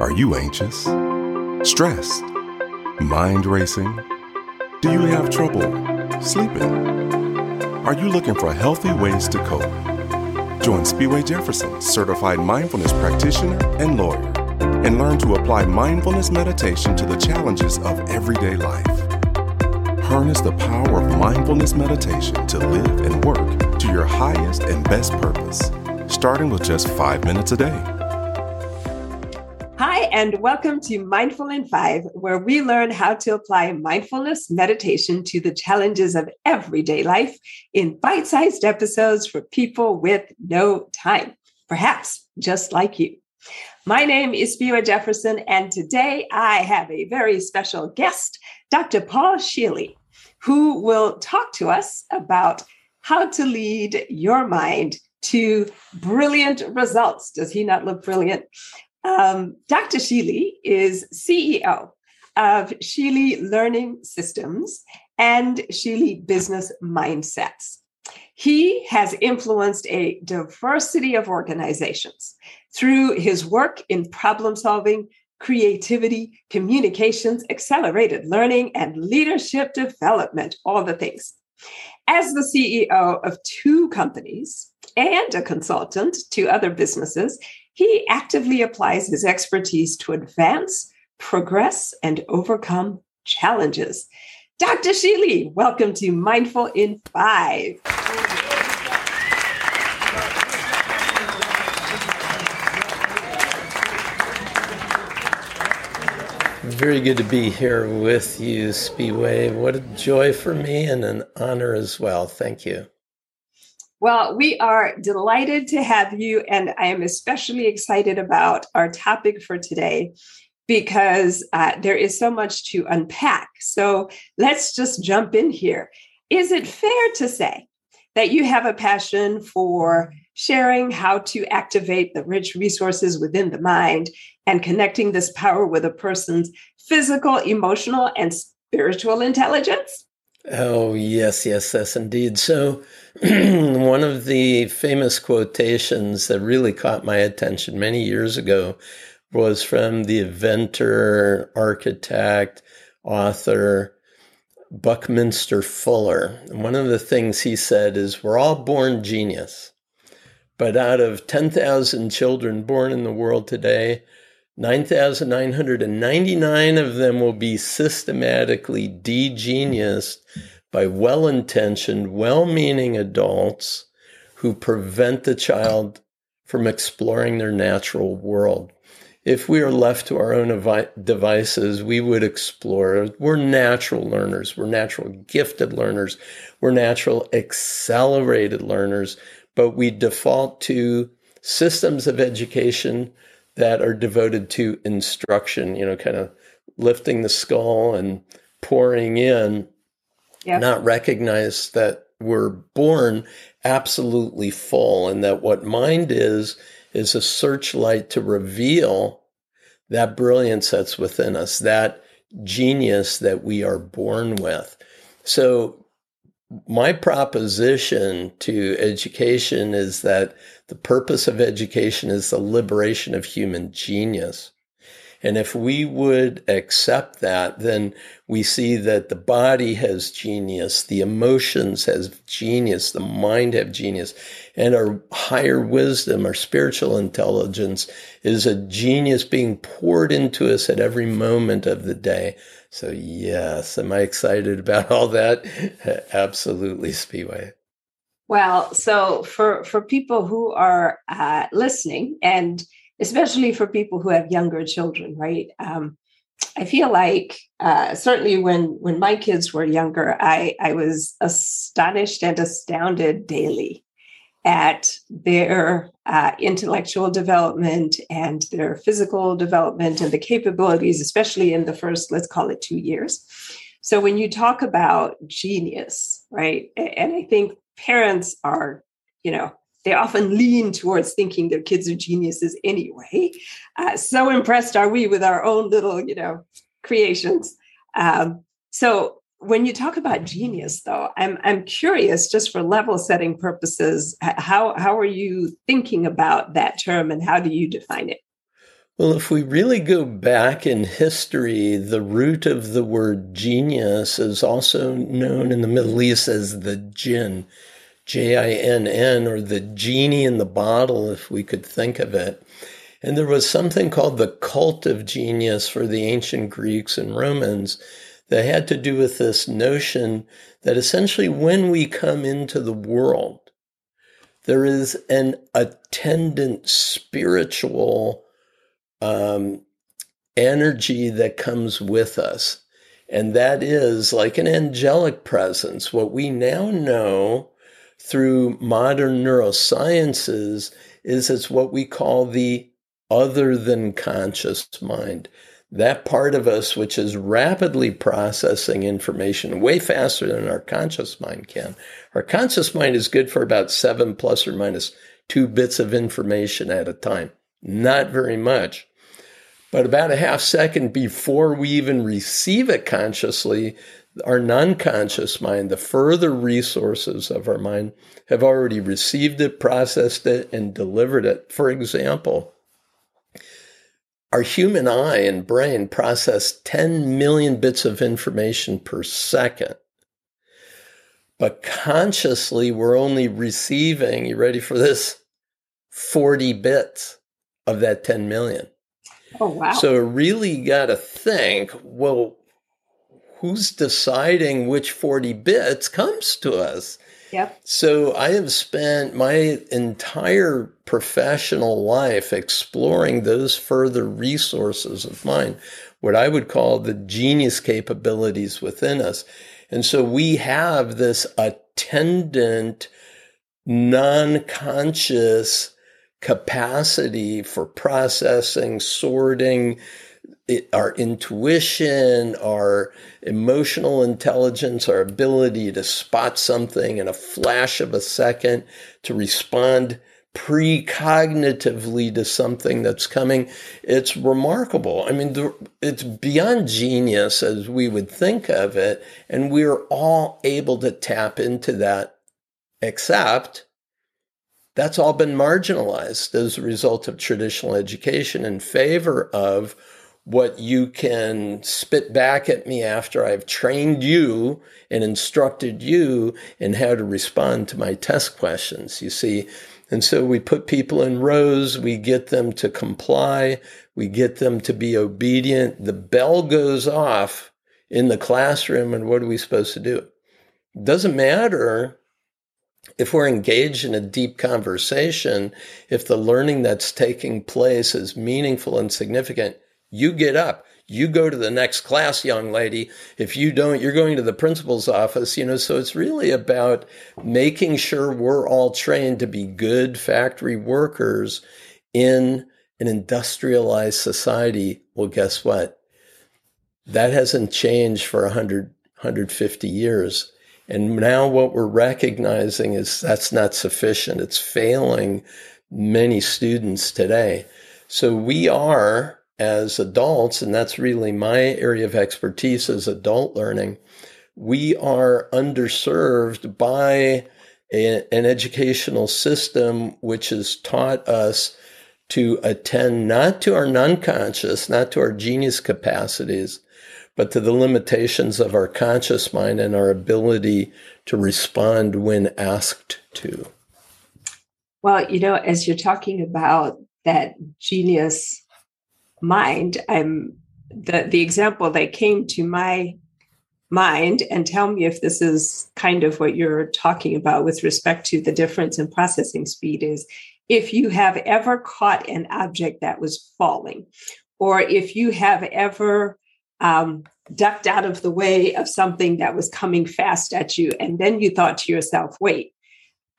Are you anxious? Stressed? Mind racing? Do you have trouble sleeping? Are you looking for healthy ways to cope? Join Spiwe Jefferson, certified mindfulness practitioner and lawyer, and learn to apply mindfulness meditation to the challenges of everyday life. Harness the power of mindfulness meditation to live and work to your highest and best purpose, starting with just five minutes a day. And welcome to Mindful in Five, where we learn how to apply mindfulness meditation to the challenges of everyday life in bite sized episodes for people with no time, perhaps just like you. My name is Spiwe Jefferson, and today I have a very special guest, Dr. Paul Scheele, who will talk to us about how to lead your mind to brilliant results. Does he not look brilliant? Um, Dr. Scheele is CEO of Scheele Learning Systems and Scheele Business Mindsets. He has influenced a diversity of organizations through his work in problem solving, creativity, communications, accelerated learning, and leadership development, all the things. As the CEO of two companies and a consultant to other businesses, he actively applies his expertise to advance, progress, and overcome challenges. Dr. Scheele, welcome to Mindful in Five. Very good to be here with you, Spiwe. What a joy for me and an honor as well. Thank you. Well, we are delighted to have you, and I am especially excited about our topic for today because uh, there is so much to unpack. So let's just jump in here. Is it fair to say that you have a passion for sharing how to activate the rich resources within the mind and connecting this power with a person's physical, emotional, and spiritual intelligence? Oh, yes, yes, yes, indeed. So, one of the famous quotations that really caught my attention many years ago was from the inventor, architect, author, Buckminster Fuller. And one of the things he said is, We're all born genius. But out of 10,000 children born in the world today, 9,999 of them will be systematically de-geniused by well intentioned, well meaning adults who prevent the child from exploring their natural world. If we are left to our own devices, we would explore. We're natural learners. We're natural gifted learners. We're natural accelerated learners, but we default to systems of education that are devoted to instruction, you know, kind of lifting the skull and pouring in yep. not recognize that we're born absolutely full and that what mind is is a searchlight to reveal that brilliance that's within us, that genius that we are born with. So, my proposition to education is that the purpose of education is the liberation of human genius. And if we would accept that, then we see that the body has genius, the emotions has genius, the mind have genius, and our higher wisdom, our spiritual intelligence is a genius being poured into us at every moment of the day. So yes, am I excited about all that? Absolutely, Spiwe. Well, so for for people who are uh, listening and especially for people who have younger children, right? Um, I feel like uh, certainly when when my kids were younger, I I was astonished and astounded daily at their uh, intellectual development and their physical development and the capabilities, especially in the first, let's call it two years. So when you talk about genius, right, and I think parents are, you know, they often lean towards thinking their kids are geniuses anyway. Uh, so impressed are we with our own little, you know, creations. Um, so when you talk about genius, though, I'm I'm curious, just for level setting purposes, how how are you thinking about that term and how do you define it? Well, if we really go back in history, the root of the word genius is also known in the Middle East as the jinn, J I N N, or the genie in the bottle, if we could think of it. And there was something called the cult of genius for the ancient Greeks and Romans that had to do with this notion that essentially when we come into the world, there is an attendant spiritual um, energy that comes with us. And that is like an angelic presence. What we now know through modern neurosciences is it's what we call the other than conscious mind that part of us which is rapidly processing information way faster than our conscious mind can. Our conscious mind is good for about seven plus or minus two bits of information at a time. Not very much. But about a half second before we even receive it consciously, our non conscious mind, the further resources of our mind, have already received it, processed it, and delivered it. For example, our human eye and brain process 10 million bits of information per second. But consciously, we're only receiving, you ready for this? 40 bits of that 10 million. Oh, wow. So really got to think well, who's deciding which 40 bits comes to us? Yep. So I have spent my entire professional life exploring those further resources of mine, what I would call the genius capabilities within us. And so we have this attendant, non conscious capacity for processing, sorting, it, our intuition, our emotional intelligence, our ability to spot something in a flash of a second, to respond precognitively to something that's coming. It's remarkable. I mean, it's beyond genius as we would think of it. And we're all able to tap into that, except that's all been marginalized as a result of traditional education in favor of what you can spit back at me after I've trained you and instructed you in how to respond to my test questions. You see, and so we put people in rows, we get them to comply, we get them to be obedient. The bell goes off in the classroom, and what are we supposed to do? It doesn't matter if we're engaged in a deep conversation, if the learning that's taking place is meaningful and significant, you get up. You go to the next class, young lady. If you don't, you're going to the principal's office, you know. So it's really about making sure we're all trained to be good factory workers in an industrialized society. Well, guess what? That hasn't changed for 100, 150 years. And now what we're recognizing is that's not sufficient. It's failing many students today. So we are as adults, and that's really my area of expertise as adult learning, we are underserved by a, an educational system which has taught us to attend not to our non conscious, not to our genius capacities, but to the limitations of our conscious mind and our ability to respond when asked to. Well, you know, as you're talking about that genius mind i'm the the example that came to my mind and tell me if this is kind of what you're talking about with respect to the difference in processing speed is if you have ever caught an object that was falling or if you have ever um, ducked out of the way of something that was coming fast at you and then you thought to yourself wait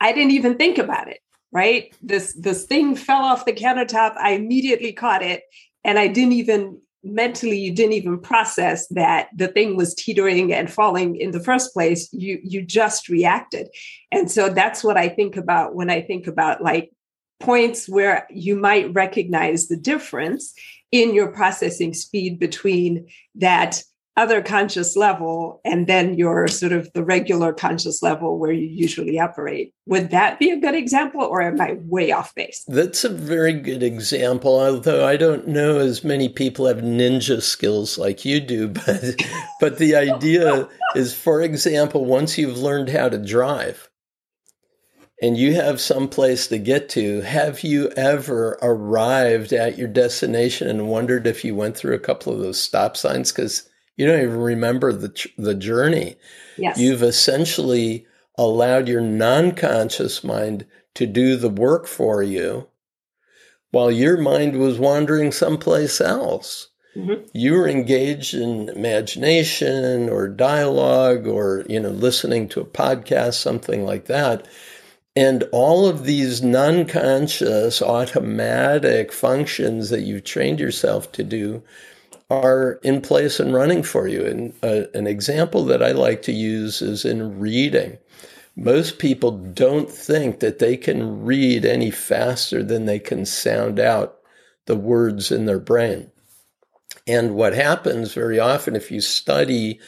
i didn't even think about it right? This this thing fell off the countertop i immediately caught it and i didn't even mentally you didn't even process that the thing was teetering and falling in the first place. You you just reacted. And so that's what i think about when i think about like points where you might recognize the difference in your processing speed between that other conscious level and then your sort of the regular conscious level where you usually operate. Would that be a good example or am I way off base? That's a very good example, although I don't know as many people have ninja skills like you do, but but the idea is for example, once you've learned how to drive and you have some place to get to, have you ever arrived at your destination and wondered if you went through a couple of those stop signs cuz you don't even remember the the journey. Yes. You've essentially allowed your non-conscious mind to do the work for you while your mind was wandering someplace else. Mm-hmm. You were engaged in imagination or dialogue or you know listening to a podcast something like that. And all of these non-conscious automatic functions that you've trained yourself to do are in place and running for you. And uh, an example that I like to use is in reading. Most people don't think that they can read any faster than they can sound out the words in their brain. And what happens very often, if you study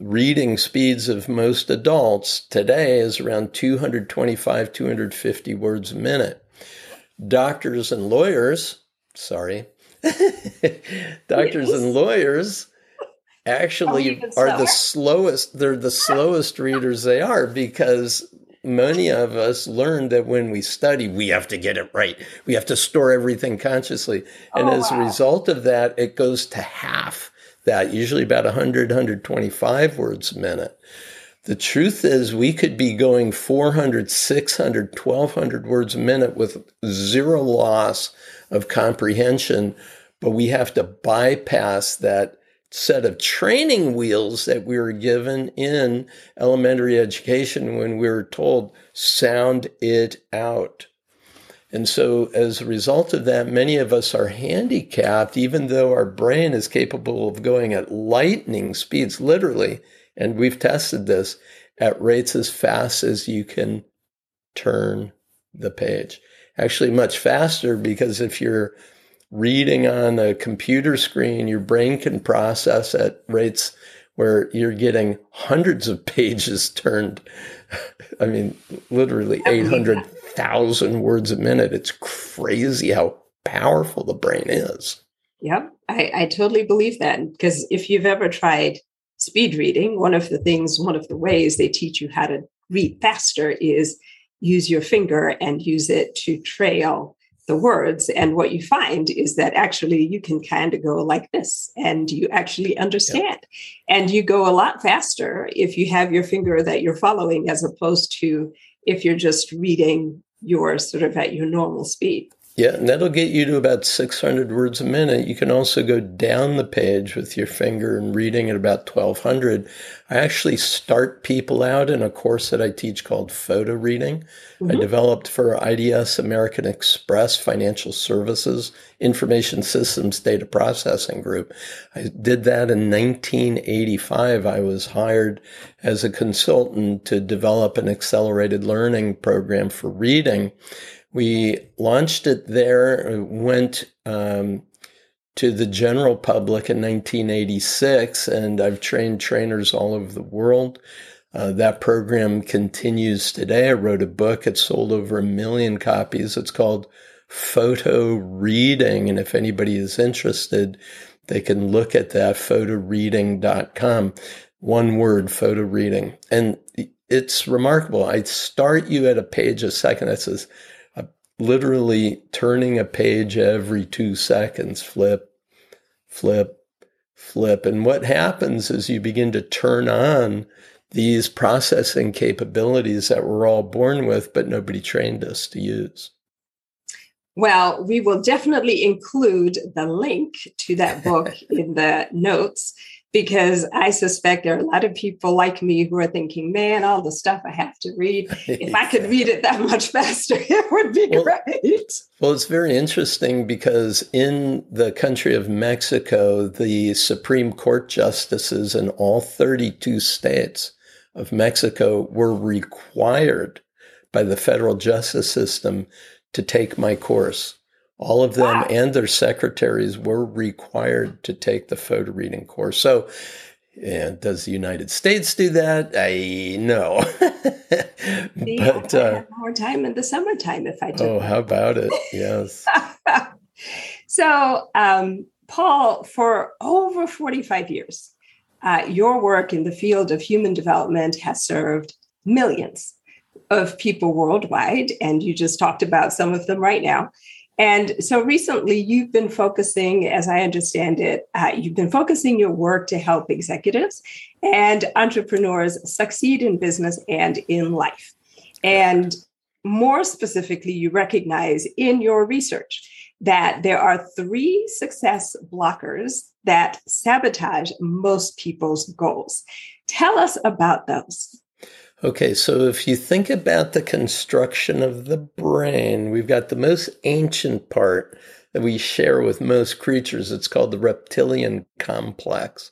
reading speeds of most adults today, is around 225, 250 words a minute. Doctors and lawyers, sorry, doctors and lawyers actually oh, are the slowest they're the slowest readers they are because many of us learned that when we study we have to get it right. We have to store everything consciously. And oh, as wow. a result of that it goes to half that usually about 100 125 words a minute. The truth is we could be going 400 600 1200 words a minute with zero loss of comprehension, but we have to bypass that set of training wheels that we were given in elementary education when we were told, sound it out. And so, as a result of that, many of us are handicapped, even though our brain is capable of going at lightning speeds, literally. And we've tested this at rates as fast as you can turn the page actually much faster because if you're reading on a computer screen, your brain can process at rates where you're getting hundreds of pages turned. I mean, literally 800,000 words a minute. It's crazy how powerful the brain is. Yep, I, I totally believe that. Because if you've ever tried speed reading, one of the things, one of the ways they teach you how to read faster is use your finger and use it to trail the words. And what you find is that actually you can kind of go like this and you actually understand. And you go a lot faster if you have your finger that you're following as opposed to if you're just reading yours sort of at your normal speed. Yeah, and that'll get you to about 600 words a minute. You can also go down the page with your finger and reading at about 1200. I actually start people out in a course that I teach called photo reading. Mm-hmm. I developed for IDS American Express Financial Services Information Systems Data Processing Group. I did that in 1985. I was hired as a consultant to develop an accelerated learning program for reading. We launched it there, went um, to the general public in 1986, and I've trained trainers all over the world. Uh, that program continues today. I wrote a book. It sold over a million copies. It's called Photo Reading. And if anybody is interested, they can look at that, photoreading.com. One word, photo reading. And it's remarkable. I start you at a page a second that says, literally turning a page every two seconds, flip, flip, flip. And what happens is you begin to turn on these processing capabilities that we're all born with, but nobody trained us to use. Well, we will definitely include the link to that book in the notes because I suspect there are a lot of people like me who are thinking, man, all the stuff I have to read, if I could read it that much faster, it would be well, great. Well, it's very interesting because in the country of Mexico, the Supreme Court justices in all 32 states of Mexico were required by the federal justice system to take my course. All of them wow. and their secretaries were required to take the photo reading course. So And does the United States do that? I know. but uh, have more time in the summertime if I do. Oh, how about it? Yes. so, um, Paul, for over 45 years, uh, your work in the field of human development has served millions of people worldwide. And you just talked about some of them right now. And so recently, you've been focusing, as I understand it, uh, you've been focusing your work to help executives and entrepreneurs succeed in business and in life. And more specifically, you recognize in your research that there are three success blockers that sabotage most people's goals. Tell us about those. Okay, so if you think about the construction of the brain, we've got the most ancient part that we share with most creatures. It's called the reptilian complex.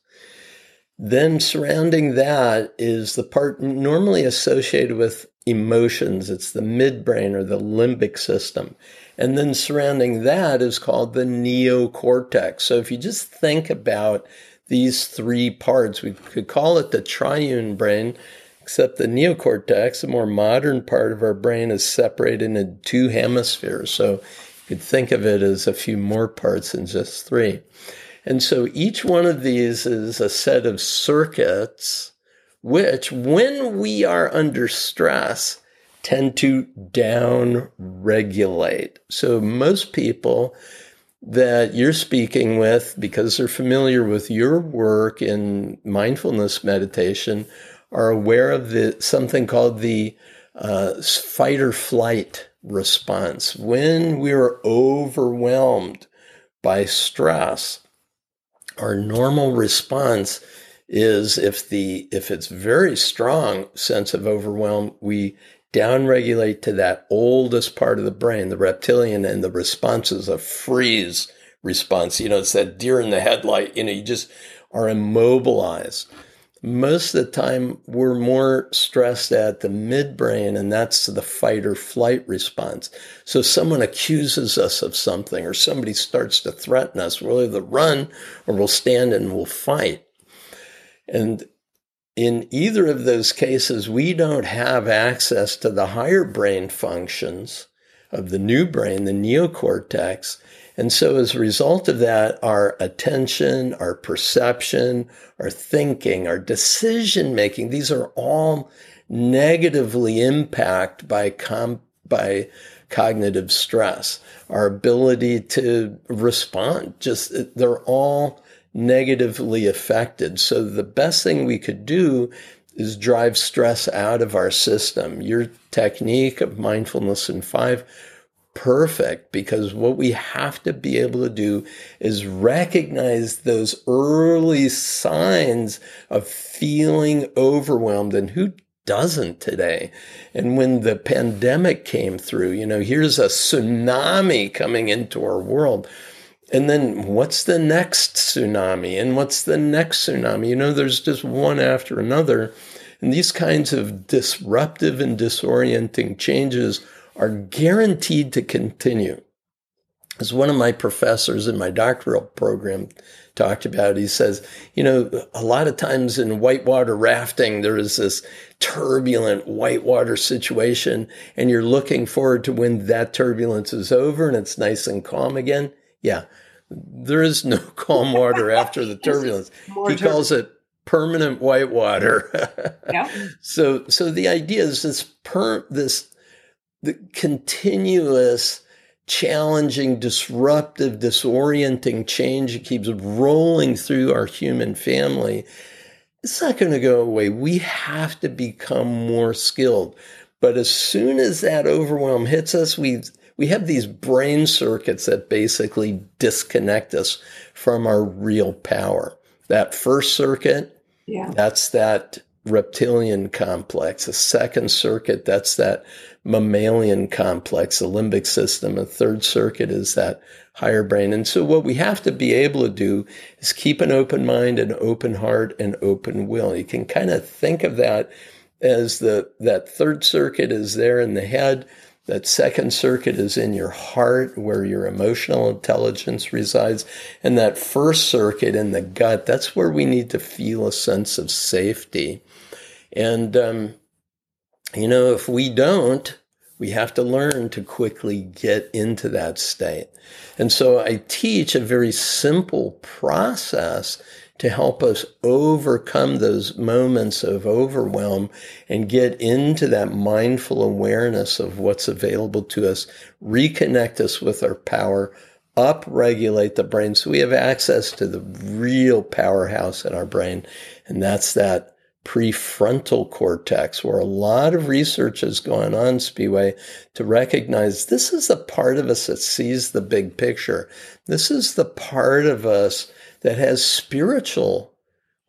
Then surrounding that is the part normally associated with emotions. It's the midbrain or the limbic system. And then surrounding that is called the neocortex. So if you just think about these three parts, we could call it the triune brain except the neocortex, the more modern part of our brain, is separated into two hemispheres. So you could think of it as a few more parts than just three. And so each one of these is a set of circuits, which, when we are under stress, tend to down regulate. So most people that you're speaking with, because they're familiar with your work in mindfulness meditation, are aware of the something called the uh, fight or flight response. When we're overwhelmed by stress, our normal response is if the if it's very strong sense of overwhelm, we downregulate to that oldest part of the brain, the reptilian, and the response is a freeze response. You know, it's that deer in the headlight. You know, you just are immobilized most of the time we're more stressed at the midbrain and that's the fight or flight response. So someone accuses us of something or somebody starts to threaten us we'll either run or we'll stand and we'll fight. And in either of those cases we don't have access to the higher brain functions of the new brain the neocortex and so, as a result of that, our attention, our perception, our thinking, our decision making, these are all negatively impacted by, com- by cognitive stress. Our ability to respond, just they're all negatively affected. So, the best thing we could do is drive stress out of our system. Your technique of mindfulness in five perfect because what we have to be able to do is recognize those early signs of feeling overwhelmed and who doesn't today. And when the pandemic came through, you know, here's a tsunami coming into our world. And then what's the next tsunami? And what's the next tsunami? You know, there's just one after another. And these kinds of disruptive and disorienting changes are guaranteed to continue. As one of my professors in my doctoral program talked about, he says, you know, a lot of times in whitewater rafting, there is this turbulent whitewater situation, and you're looking forward to when that turbulence is over and it's nice and calm again. Yeah, there is no calm water after the turbulence. He calls it permanent whitewater. yeah. So, so the idea is this per this the continuous challenging, disruptive, disorienting change that keeps rolling through our human family, it's not going to go away. We have to become more skilled. But as soon as that overwhelm hits us, we we have these brain circuits that basically disconnect us from our real power. That first circuit, yeah. that's that reptilian complex. The second circuit, that's that mammalian complex, the limbic system. A third circuit is that higher brain. And so what we have to be able to do is keep an open mind, an open heart, and open will. You can kind of think of that as the that third circuit is there in the head. That second circuit is in your heart where your emotional intelligence resides. And that first circuit in the gut, that's where we need to feel a sense of safety. And, um, you know, if we don't, we have to learn to quickly get into that state. And so I teach a very simple process to help us overcome those moments of overwhelm and get into that mindful awareness of what's available to us, reconnect us with our power, upregulate the brain so we have access to the real powerhouse in our brain. And that's that prefrontal cortex, where a lot of research is going on, Spiwe, to recognize this is the part of us that sees the big picture. This is the part of us that has spiritual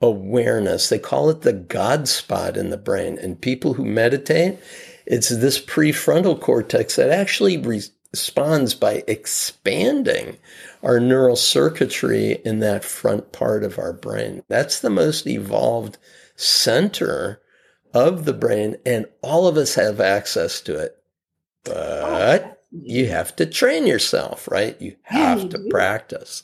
awareness. They call it the God spot in the brain. And people who meditate, it's this prefrontal cortex that actually responds by expanding our neural circuitry in that front part of our brain. That's the most evolved center of the brain, and all of us have access to it. But you have to train yourself, right? You have to practice.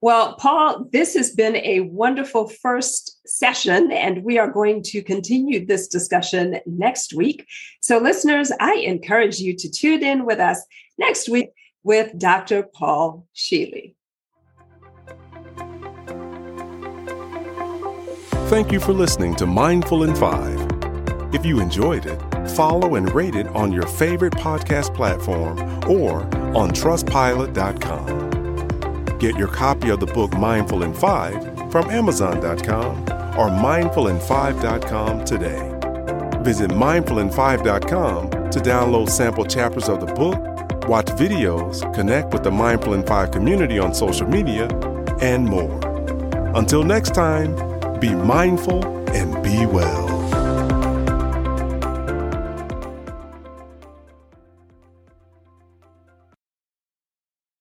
Well, Paul, this has been a wonderful first session, and we are going to continue this discussion next week. So, listeners, I encourage you to tune in with us next week with Dr. Paul Scheele. Thank you for listening to Mindful in Five. If you enjoyed it, follow and rate it on your favorite podcast platform or on trustpilot.com. Get your copy of the book Mindful in Five from Amazon.com or mindfulin5.com today. Visit mindfulin5.com to download sample chapters of the book, watch videos, connect with the Mindful in Five community on social media, and more. Until next time, be mindful and be well.